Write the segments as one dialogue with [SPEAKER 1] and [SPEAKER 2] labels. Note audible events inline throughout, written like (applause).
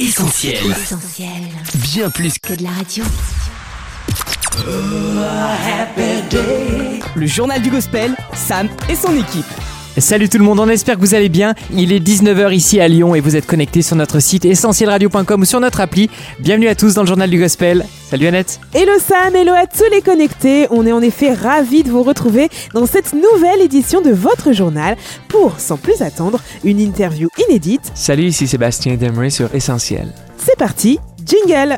[SPEAKER 1] Essentiel. Bien plus
[SPEAKER 2] que de la radio.
[SPEAKER 1] Le journal du gospel, Sam et son équipe.
[SPEAKER 3] Salut tout le monde, on espère que vous allez bien. Il est 19h ici à Lyon et vous êtes connectés sur notre site essentielradio.com ou sur notre appli. Bienvenue à tous dans le journal du gospel. Salut Annette.
[SPEAKER 4] Hello Sam, hello à tous les connectés. On est en effet ravis de vous retrouver dans cette nouvelle édition de votre journal pour, sans plus attendre, une interview inédite.
[SPEAKER 5] Salut, ici Sébastien Demray sur Essentiel.
[SPEAKER 4] C'est parti, jingle.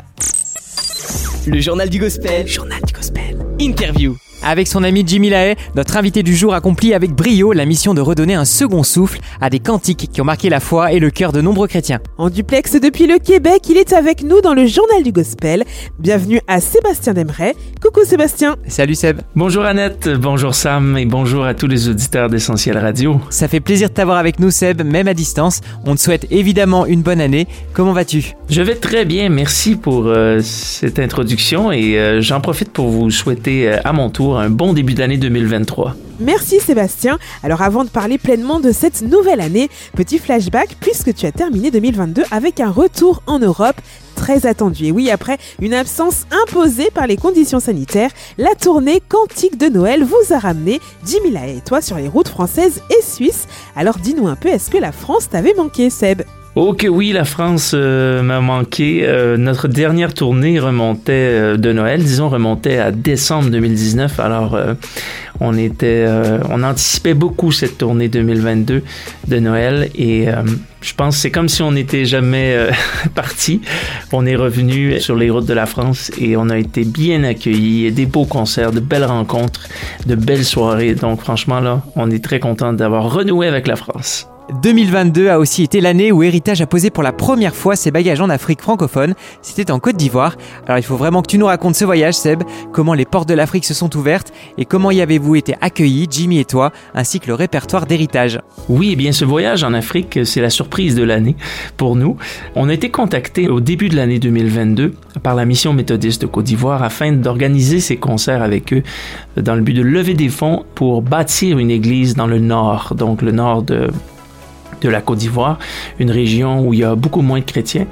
[SPEAKER 1] Le journal du gospel. Journal du gospel. Interview.
[SPEAKER 3] Avec son ami Jimmy Lahaye, notre invité du jour accomplit avec brio la mission de redonner un second souffle à des cantiques qui ont marqué la foi et le cœur de nombreux chrétiens.
[SPEAKER 4] En duplex depuis le Québec, il est avec nous dans le journal du gospel. Bienvenue à Sébastien Demray. Coucou Sébastien.
[SPEAKER 3] Salut Seb.
[SPEAKER 5] Bonjour Annette, bonjour Sam et bonjour à tous les auditeurs d'Essentiel Radio.
[SPEAKER 3] Ça fait plaisir de t'avoir avec nous Seb, même à distance. On te souhaite évidemment une bonne année. Comment vas-tu?
[SPEAKER 5] Je vais très bien, merci pour euh, cette introduction et euh, j'en profite pour vous souhaiter euh, à mon tour un bon début d'année 2023.
[SPEAKER 4] Merci Sébastien. Alors avant de parler pleinement de cette nouvelle année, petit flashback puisque tu as terminé 2022 avec un retour en Europe très attendu. Et oui, après une absence imposée par les conditions sanitaires, la tournée Cantique de Noël vous a ramené Jimmy Lahaye et toi sur les routes françaises et suisses. Alors dis-nous un peu, est-ce que la France t'avait manqué Seb?
[SPEAKER 5] Oh que oui, la France euh, m'a manqué. Euh, notre dernière tournée remontait euh, de Noël, disons, remontait à décembre 2019. Alors, on était, on anticipait beaucoup cette tournée 2022 de Noël et je pense c'est comme si on n'était jamais (laughs) parti. On est revenu sur les routes de la France et on a été bien accueillis. Des beaux concerts, de belles rencontres, de belles soirées. Donc, franchement, là, on est très content d'avoir renoué avec la France.
[SPEAKER 3] 2022 a aussi été l'année où Héritage a posé pour la première fois ses bagages en Afrique francophone. C'était en Côte d'Ivoire. Alors il faut vraiment que tu nous racontes ce voyage, Seb, comment les portes de l'Afrique se sont ouvertes et comment y avez-vous été accueillis, Jimmy et toi, ainsi que le répertoire d'Héritage?
[SPEAKER 5] Oui, eh bien ce voyage en Afrique, c'est la surprise de l'année pour nous. On a été contactés au début de l'année 2022 par la mission méthodiste de Côte d'Ivoire afin d'organiser ces concerts avec eux dans le but de lever des fonds pour bâtir une église dans le nord, donc le nord de de la Côte d'Ivoire, une région où il y a beaucoup moins de chrétiens.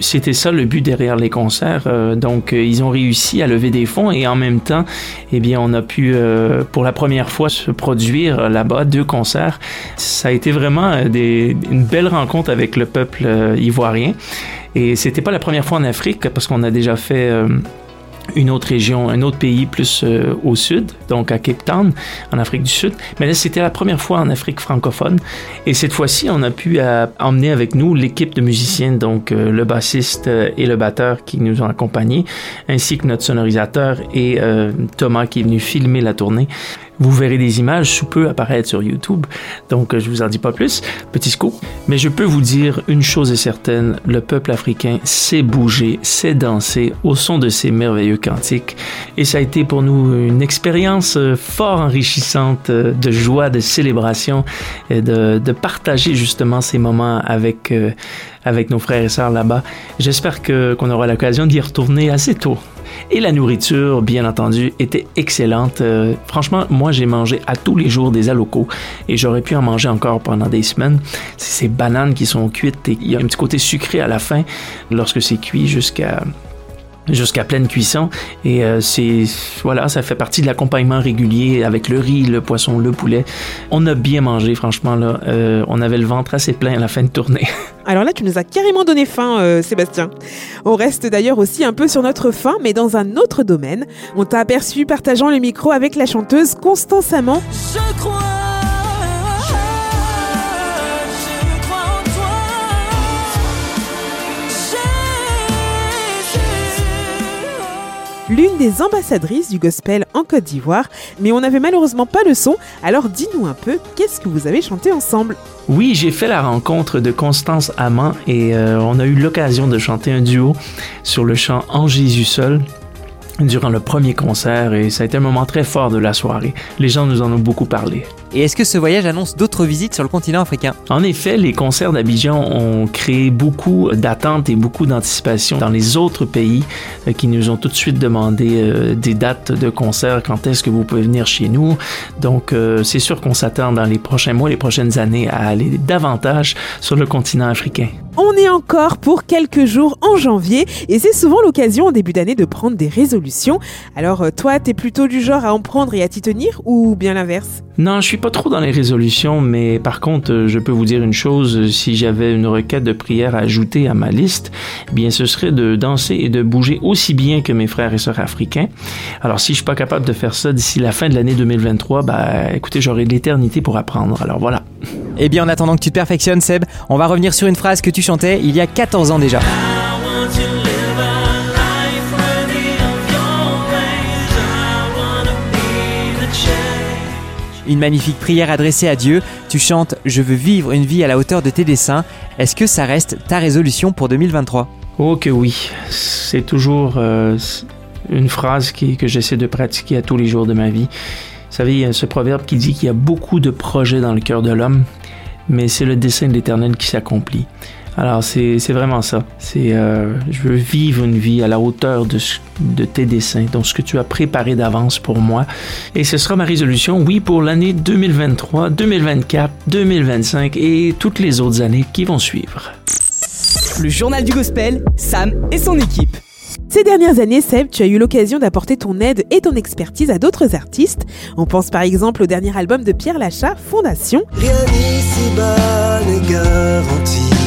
[SPEAKER 5] C'était ça le but derrière les concerts. Euh, donc, euh, ils ont réussi à lever des fonds et en même temps, eh bien, on a pu, euh, pour la première fois, se produire là-bas deux concerts. Ça a été vraiment une belle rencontre avec le peuple ivoirien. Et c'était pas la première fois en Afrique parce qu'on a déjà fait une autre région, un autre pays plus euh, au sud, donc à Cape Town, en Afrique du Sud. Mais là, c'était la première fois en Afrique francophone. Et cette fois-ci, on a pu euh, emmener avec nous l'équipe de musiciens, donc euh, le bassiste et le batteur qui nous ont accompagnés, ainsi que notre sonorisateur et Thomas qui est venu filmer la tournée. Vous verrez des images sous peu apparaître sur YouTube, donc euh, je vous en dis pas plus, petit scoop. Mais je peux vous dire une chose est certaine, le peuple africain sait bouger, sait danser au son de ces merveilleux cantiques. Et ça a été pour nous une expérience euh, fort enrichissante euh, de joie, de célébration et de, de partager justement ces moments avec, avec nos frères et sœurs là-bas. J'espère que, qu'on aura l'occasion d'y retourner assez tôt. Et la nourriture, bien entendu, était excellente. Euh, franchement, moi, j'ai mangé à tous les jours des alocos et j'aurais pu en manger encore pendant des semaines. C'est ces bananes qui sont cuites et il y a un petit côté sucré à la fin lorsque c'est cuit jusqu'à jusqu'à pleine cuisson. Et euh, c'est voilà ça fait partie de l'accompagnement régulier avec le riz le poisson le poulet. On a bien mangé franchement là. Euh, on avait le ventre assez plein à la fin de tournée. (laughs)
[SPEAKER 4] Alors là tu nous as carrément donné faim euh, Sébastien. On reste d'ailleurs aussi un peu sur notre faim mais dans un autre domaine. On t'a aperçu partageant le micro avec la chanteuse Constance Amand. Je crois l'une des ambassadrices du gospel en Côte d'Ivoire, mais on n'avait malheureusement pas le son, alors dis-nous un peu, qu'est-ce que vous avez chanté ensemble?
[SPEAKER 5] Oui, j'ai fait la rencontre de Constance Amand et euh, on a eu l'occasion de chanter un duo sur le chant En Jésus seul durant le premier concert et ça a été un moment très fort de la soirée. Les gens nous en ont beaucoup parlé.
[SPEAKER 3] Et est-ce que ce voyage annonce d'autres visites sur le continent africain?
[SPEAKER 5] En effet, les concerts d'Abidjan ont créé beaucoup d'attentes et beaucoup d'anticipation dans les autres pays euh, qui nous ont tout de suite demandé euh, des dates de concerts, quand est-ce que vous pouvez venir chez nous. Donc, euh, c'est sûr qu'on s'attend dans les prochains mois, les prochaines années à aller davantage sur le continent africain.
[SPEAKER 4] On est encore pour quelques jours en janvier et c'est souvent l'occasion en début d'année de prendre des résolutions. Alors toi, t'es plutôt du genre à en prendre et à t'y tenir ou bien l'inverse?
[SPEAKER 5] Non, je suis pas trop dans les résolutions, mais par contre, euh, je peux vous dire une chose, si j'avais une requête de prière à ajouter à ma liste, eh bien ce serait de danser et de bouger aussi bien que mes frères et sœurs africains. Alors si je suis pas capable de faire ça d'ici la fin de l'année 2023, bah écoutez, j'aurai l'éternité pour apprendre. Alors voilà.
[SPEAKER 3] Eh bien, en attendant que tu te perfectionnes, Seb, on va revenir sur une phrase que tu chantais il y a 14 ans déjà. Une magnifique prière adressée à Dieu. Tu chantes Je veux vivre une vie à la hauteur de tes dessins. Est-ce que ça reste ta résolution pour 2023
[SPEAKER 5] Oh que oui, c'est toujours euh, une phrase qui- que j'essaie de pratiquer à tous les jours de ma vie. Vous savez, il y a ce proverbe qui dit qu'il y a beaucoup de projets dans le cœur de l'homme, mais c'est le dessein de l'Éternel qui s'accomplit. Alors c'est c'est vraiment ça. C'est euh, je veux vivre une vie à la hauteur de, ce- de tes desseins, donc ce que tu as préparé d'avance pour moi. Et ce sera ma résolution, oui, pour l'année 2023, 2024, 2025 et toutes les autres années qui vont suivre.
[SPEAKER 1] Le journal du gospel, Sam et son équipe.
[SPEAKER 4] Ces dernières années, Seb, tu as eu l'occasion d'apporter ton aide et ton expertise à d'autres artistes. On pense par exemple au dernier album de Pierre Lachat, Fondation.
[SPEAKER 2] Rien ici-bas n'est garanti.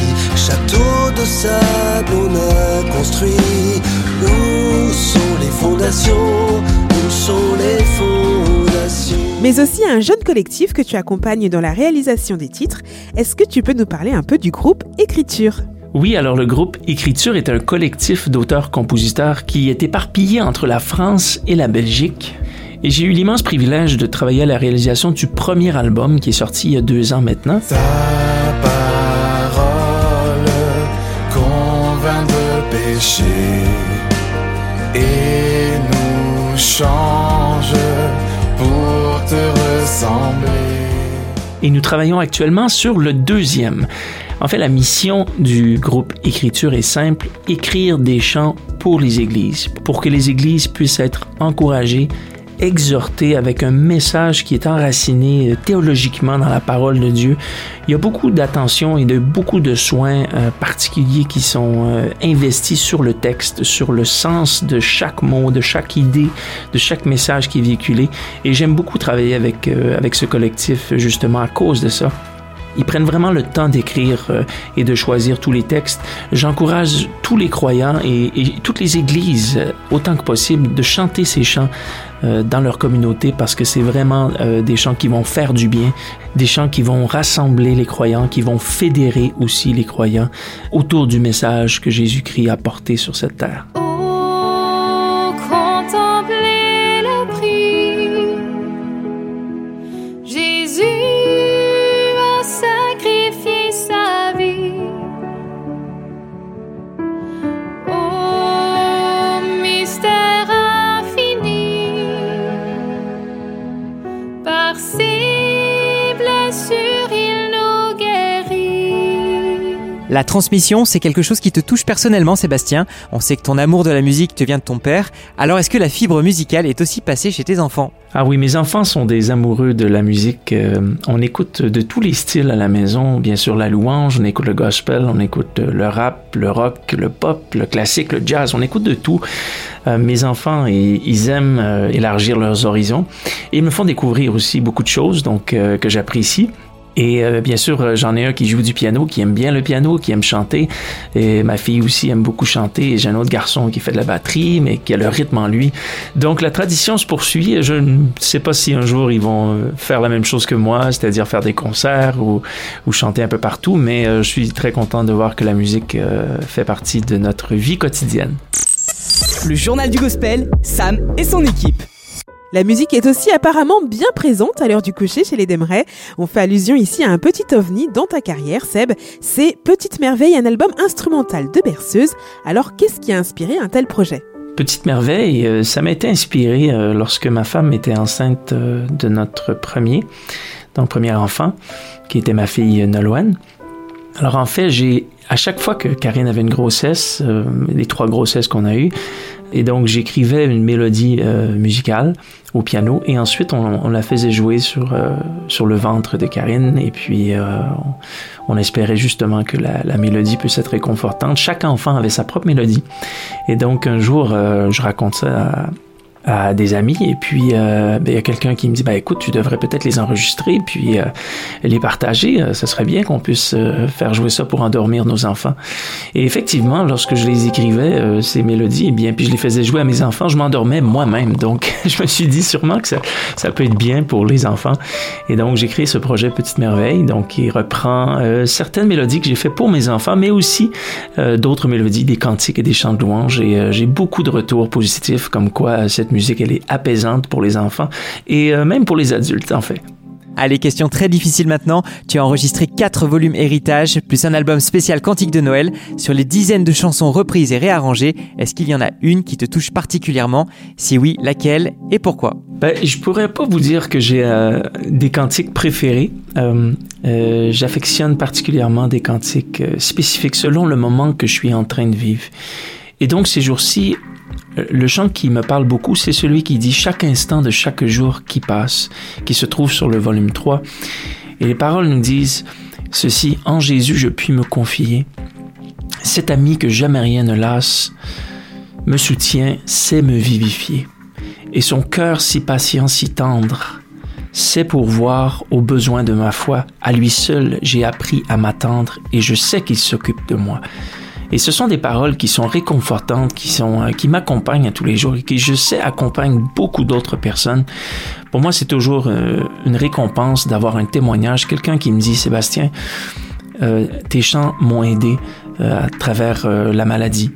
[SPEAKER 2] Château de sable, on a construit. Où sont les fondations? Où sont les fondations?
[SPEAKER 4] Mais aussi un jeune collectif que tu accompagnes dans la réalisation des titres. Est-ce que tu peux nous parler un peu du groupe Écriture?
[SPEAKER 5] Oui, alors le groupe Écriture est un collectif d'auteurs-compositeurs qui est éparpillé entre la France et la Belgique. Et j'ai eu l'immense privilège de travailler à la réalisation du premier album qui est sorti il y a deux ans maintenant. Et nous travaillons actuellement sur le deuxième. En fait, la mission du groupe Écriture est simple, écrire des chants pour les églises, pour que les églises puissent être encouragées, exhortées avec un message qui est enraciné euh, théologiquement dans la parole de Dieu. Il y a beaucoup d'attention et de beaucoup de soins euh, particuliers qui sont euh, investis sur le texte, sur le sens de chaque mot, de chaque idée, de chaque message qui est véhiculé. Et j'aime beaucoup travailler avec, euh, avec ce collectif justement à cause de ça. Ils prennent vraiment le temps d'écrire euh, et de choisir tous les textes. J'encourage tous les croyants et, toutes les églises, euh, autant que possible, de chanter ces chants euh, dans leur communauté parce que c'est vraiment euh, des chants qui vont faire du bien, des chants qui vont rassembler les croyants, qui vont fédérer aussi les croyants autour du message que Jésus-Christ a porté sur cette terre.
[SPEAKER 3] La transmission, c'est quelque chose qui te touche personnellement, Sébastien. On sait que ton amour de la musique te vient de ton père. Alors, est-ce que la fibre musicale est aussi passée chez tes enfants?
[SPEAKER 5] Ah oui, mes enfants sont des amoureux de la musique. Euh, on écoute de tous les styles à la maison. Bien sûr, la louange, on écoute le gospel, on écoute le rap, le rock, le pop, le classique, le jazz. On écoute de tout. Euh, mes enfants, ils, aiment euh, élargir leurs horizons. Et ils me font découvrir aussi beaucoup de choses donc que j'apprécie. Et euh, bien sûr, euh, j'en ai un qui joue du piano, qui aime bien le piano, qui aime chanter. Et ma fille aussi aime beaucoup chanter. J'ai un autre garçon qui fait de la batterie, mais qui a le rythme en lui. Donc la tradition se poursuit. Je ne sais pas si un jour ils vont euh, faire la même chose que moi, c'est-à-dire faire des concerts ou, ou chanter un peu partout. Mais euh, je suis très content de voir que la musique euh, fait partie de notre vie quotidienne.
[SPEAKER 1] Le journal du gospel, Sam et son équipe.
[SPEAKER 4] La musique est aussi apparemment bien présente à l'heure du coucher chez les Demeray. On fait allusion ici à un petit ovni dans ta carrière, Seb. C'est Petite Merveille, un album instrumental de berceuse. Alors qu'est-ce qui a inspiré un tel projet?
[SPEAKER 5] Petite merveille, euh, ça m'a été inspiré euh, lorsque ma femme était enceinte euh, de notre premier. donc premier enfant, qui était ma fille Nolwenn. Alors en fait, j'ai à chaque fois que Karine avait une grossesse, euh, les trois grossesses qu'on a eues, et donc j'écrivais une mélodie euh, musicale au piano et ensuite on, la faisait jouer sur, euh, sur le ventre de Karine et puis on, espérait justement que la, la, mélodie puisse être réconfortante. Chaque enfant avait sa propre mélodie et donc un jour je raconte ça à, à des amis. Et puis euh, ben, il y a quelqu'un qui me dit ben écoute tu devrais peut-être les enregistrer puis euh, les partager. Euh, ce serait bien qu'on puisse euh, faire jouer ça pour endormir nos enfants. Et effectivement lorsque je les écrivais euh, ces mélodies et bien puis je les faisais jouer à mes enfants je m'endormais moi-même. Donc (laughs) je me suis dit sûrement que ça, ça peut être bien pour les enfants. Et donc j'ai créé ce projet Petite Merveille donc qui reprend certaines mélodies que j'ai fait pour mes enfants mais aussi d'autres mélodies des cantiques et des chants de louange et j'ai beaucoup de retours positifs comme quoi cette musique, elle est apaisante pour les enfants et euh, même pour les adultes, en fait.
[SPEAKER 3] Allez, question très difficile maintenant. Tu as enregistré 4 volumes héritage, plus un album spécial Cantique de Noël. Sur les dizaines de chansons reprises et réarrangées, est-ce qu'il y en a une qui te touche particulièrement? Si oui, laquelle et pourquoi?
[SPEAKER 5] Ben, Je pourrais pas vous dire que j'ai euh, des cantiques préférés. Euh, euh, J'affectionne particulièrement des cantiques spécifiques selon le moment que je suis en train de vivre. Et donc ces jours-ci, le chant qui me parle beaucoup, c'est celui qui dit chaque instant de chaque jour qui passe, qui se trouve sur le volume 3. Et les paroles nous disent ceci, en Jésus je puis me confier. Cet ami que jamais rien ne lasse me soutient, sait me vivifier. Et son cœur si patient, si tendre, sait pourvoir aux besoins de ma foi. À lui seul j'ai appris à m'attendre et je sais qu'il s'occupe de moi. Et ce sont des paroles qui sont réconfortantes, qui sont, euh, qui m'accompagnent tous les jours et qui, je sais, accompagnent beaucoup d'autres personnes. Pour moi, c'est toujours euh, une récompense d'avoir un témoignage, quelqu'un qui me dit, Sébastien, euh, tes chants m'ont aidé à travers la maladie.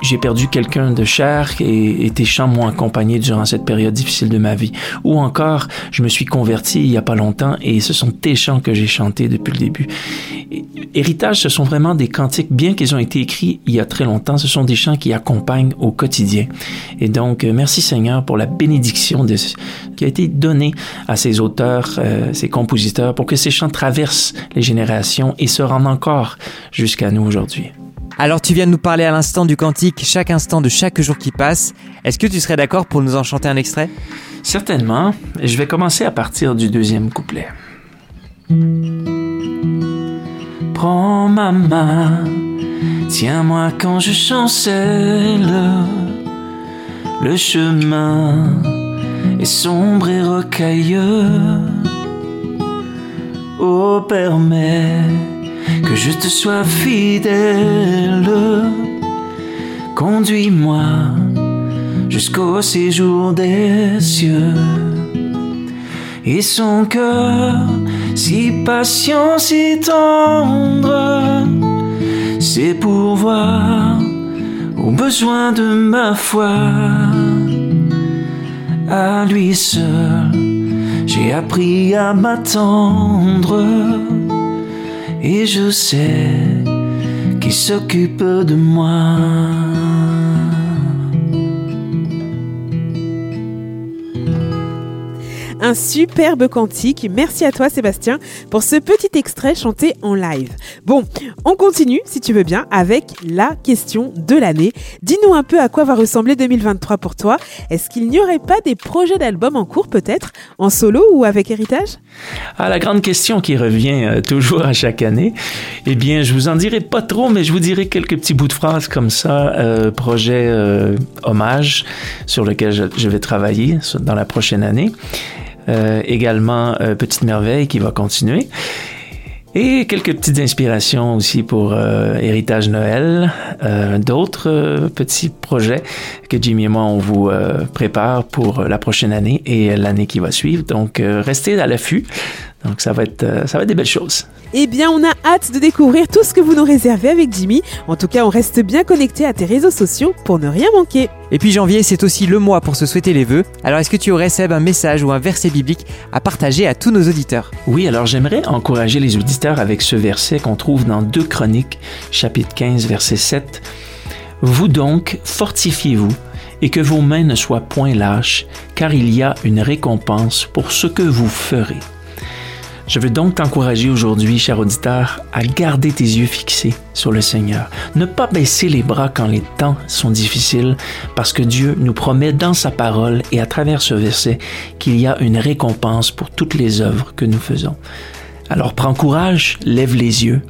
[SPEAKER 5] J'ai perdu quelqu'un de cher et, tes chants m'ont accompagné durant cette période difficile de ma vie. Ou encore, je me suis converti il y a pas longtemps et ce sont tes chants que j'ai chantés depuis le début. Héritage, ce sont vraiment des cantiques, bien qu'ils ont été écrits il y a très longtemps, ce sont des chants qui accompagnent au quotidien. Et donc, merci Seigneur pour la bénédiction qui a été donnée à ces auteurs, euh, ces compositeurs, pour que ces chants traversent les générations et se rendent encore jusqu'à nous aujourd'hui.
[SPEAKER 3] Alors tu viens de nous parler à l'instant du cantique chaque instant de chaque jour qui passe. Est-ce que tu serais d'accord pour nous en chanter un extrait?
[SPEAKER 5] Certainement. Je vais commencer à partir du deuxième couplet. Prends ma main, tiens-moi quand je chancelle. Le chemin est sombre et rocailleux. Oh, permets je te sois fidèle. Conduis-moi jusqu'au séjour des cieux. Et son cœur, si patient, si tendre, c'est pour voir aux besoins de ma foi. À lui seul, j'ai appris à m'attendre et je sais qu'il s'occupe de moi.
[SPEAKER 4] Un superbe cantique. Merci à toi Sébastien pour ce petit extrait chanté en live. Bon, on continue si tu veux bien avec la question de l'année. Dis-nous un peu à quoi va ressembler 2023 pour toi. Est-ce qu'il n'y aurait pas des projets d'albums en cours peut-être, en solo ou avec héritage?
[SPEAKER 5] Ah, la grande question qui revient euh, toujours à chaque année. Eh bien, je vous en dirai pas trop, mais je vous dirai quelques petits bouts de phrases comme ça. Euh, projet euh, hommage sur lequel je, je, vais travailler dans la prochaine année. Euh, également euh, Petite Merveille qui va continuer. Et quelques petites inspirations aussi pour euh, Héritage Noël, euh, d'autres euh, petits projets que Jimmy et moi on vous prépare pour la prochaine année et l'année qui va suivre. Donc restez à l'affût. Donc ça va être euh, ça va être des belles choses.
[SPEAKER 4] Eh bien, on a hâte de découvrir tout ce que vous nous réservez avec Jimmy. En tout cas, on reste bien connecté à tes réseaux sociaux pour ne rien manquer.
[SPEAKER 3] Et puis janvier, c'est aussi le mois pour se souhaiter les vœux. Alors est-ce que tu aurais, Seb, un message ou un verset biblique à partager à tous nos auditeurs?
[SPEAKER 5] Oui, alors j'aimerais encourager les auditeurs avec ce verset qu'on trouve dans 2 Chroniques, chapitre 15, verset 7. Vous donc, fortifiez-vous et que vos mains ne soient point lâches, car il y a une récompense pour ce que vous ferez. Je veux donc t'encourager aujourd'hui, cher auditeur, à garder tes yeux fixés sur le Seigneur. Ne pas baisser les bras quand les temps sont difficiles, parce que Dieu nous promet dans sa parole et à travers ce verset qu'il y a une récompense pour toutes les œuvres que nous faisons. Alors prends courage, lève les yeux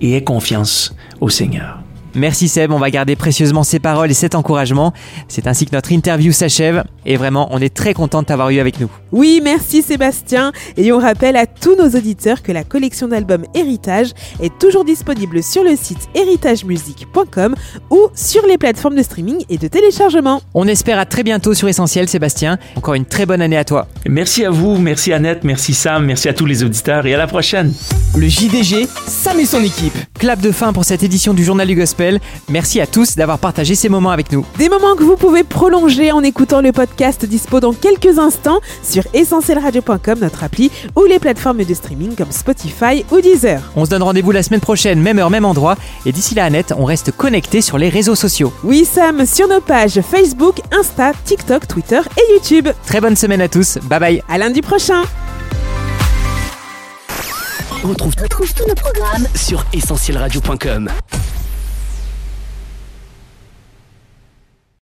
[SPEAKER 5] et aie confiance au Seigneur.
[SPEAKER 3] Merci Seb, on va garder précieusement ces paroles et cet encouragement. C'est ainsi que notre interview s'achève et vraiment on est très content de t'avoir eu avec nous.
[SPEAKER 4] Oui, merci Sébastien. Et on rappelle à tous nos auditeurs que la collection d'albums Héritage est toujours disponible sur le site héritagemusique.com ou sur les plateformes de streaming et de téléchargement.
[SPEAKER 3] On espère à très bientôt sur Essentiel Sébastien. Encore une très bonne année à toi.
[SPEAKER 5] Merci à vous, merci Annette, merci Sam, merci à tous les auditeurs et à la prochaine.
[SPEAKER 1] Le JDG, Sam et son équipe.
[SPEAKER 3] Clap de fin pour cette édition du Journal du Gospel. Merci à tous d'avoir partagé ces moments avec nous.
[SPEAKER 4] Des moments que vous pouvez prolonger en écoutant le podcast dispo dans quelques instants sur essentielradio.com, notre appli, ou les plateformes de streaming comme Spotify ou Deezer.
[SPEAKER 3] On se donne rendez-vous la semaine prochaine, même heure, même endroit. Et d'ici là, Annette, on reste connecté sur les réseaux sociaux.
[SPEAKER 4] Oui Sam, sur nos pages Facebook, Insta, TikTok, Twitter et YouTube.
[SPEAKER 3] Très bonne semaine à tous. Bye bye.
[SPEAKER 4] À lundi prochain.
[SPEAKER 1] On retrouve, retrouve tous nos programmes sur essentielradio.com.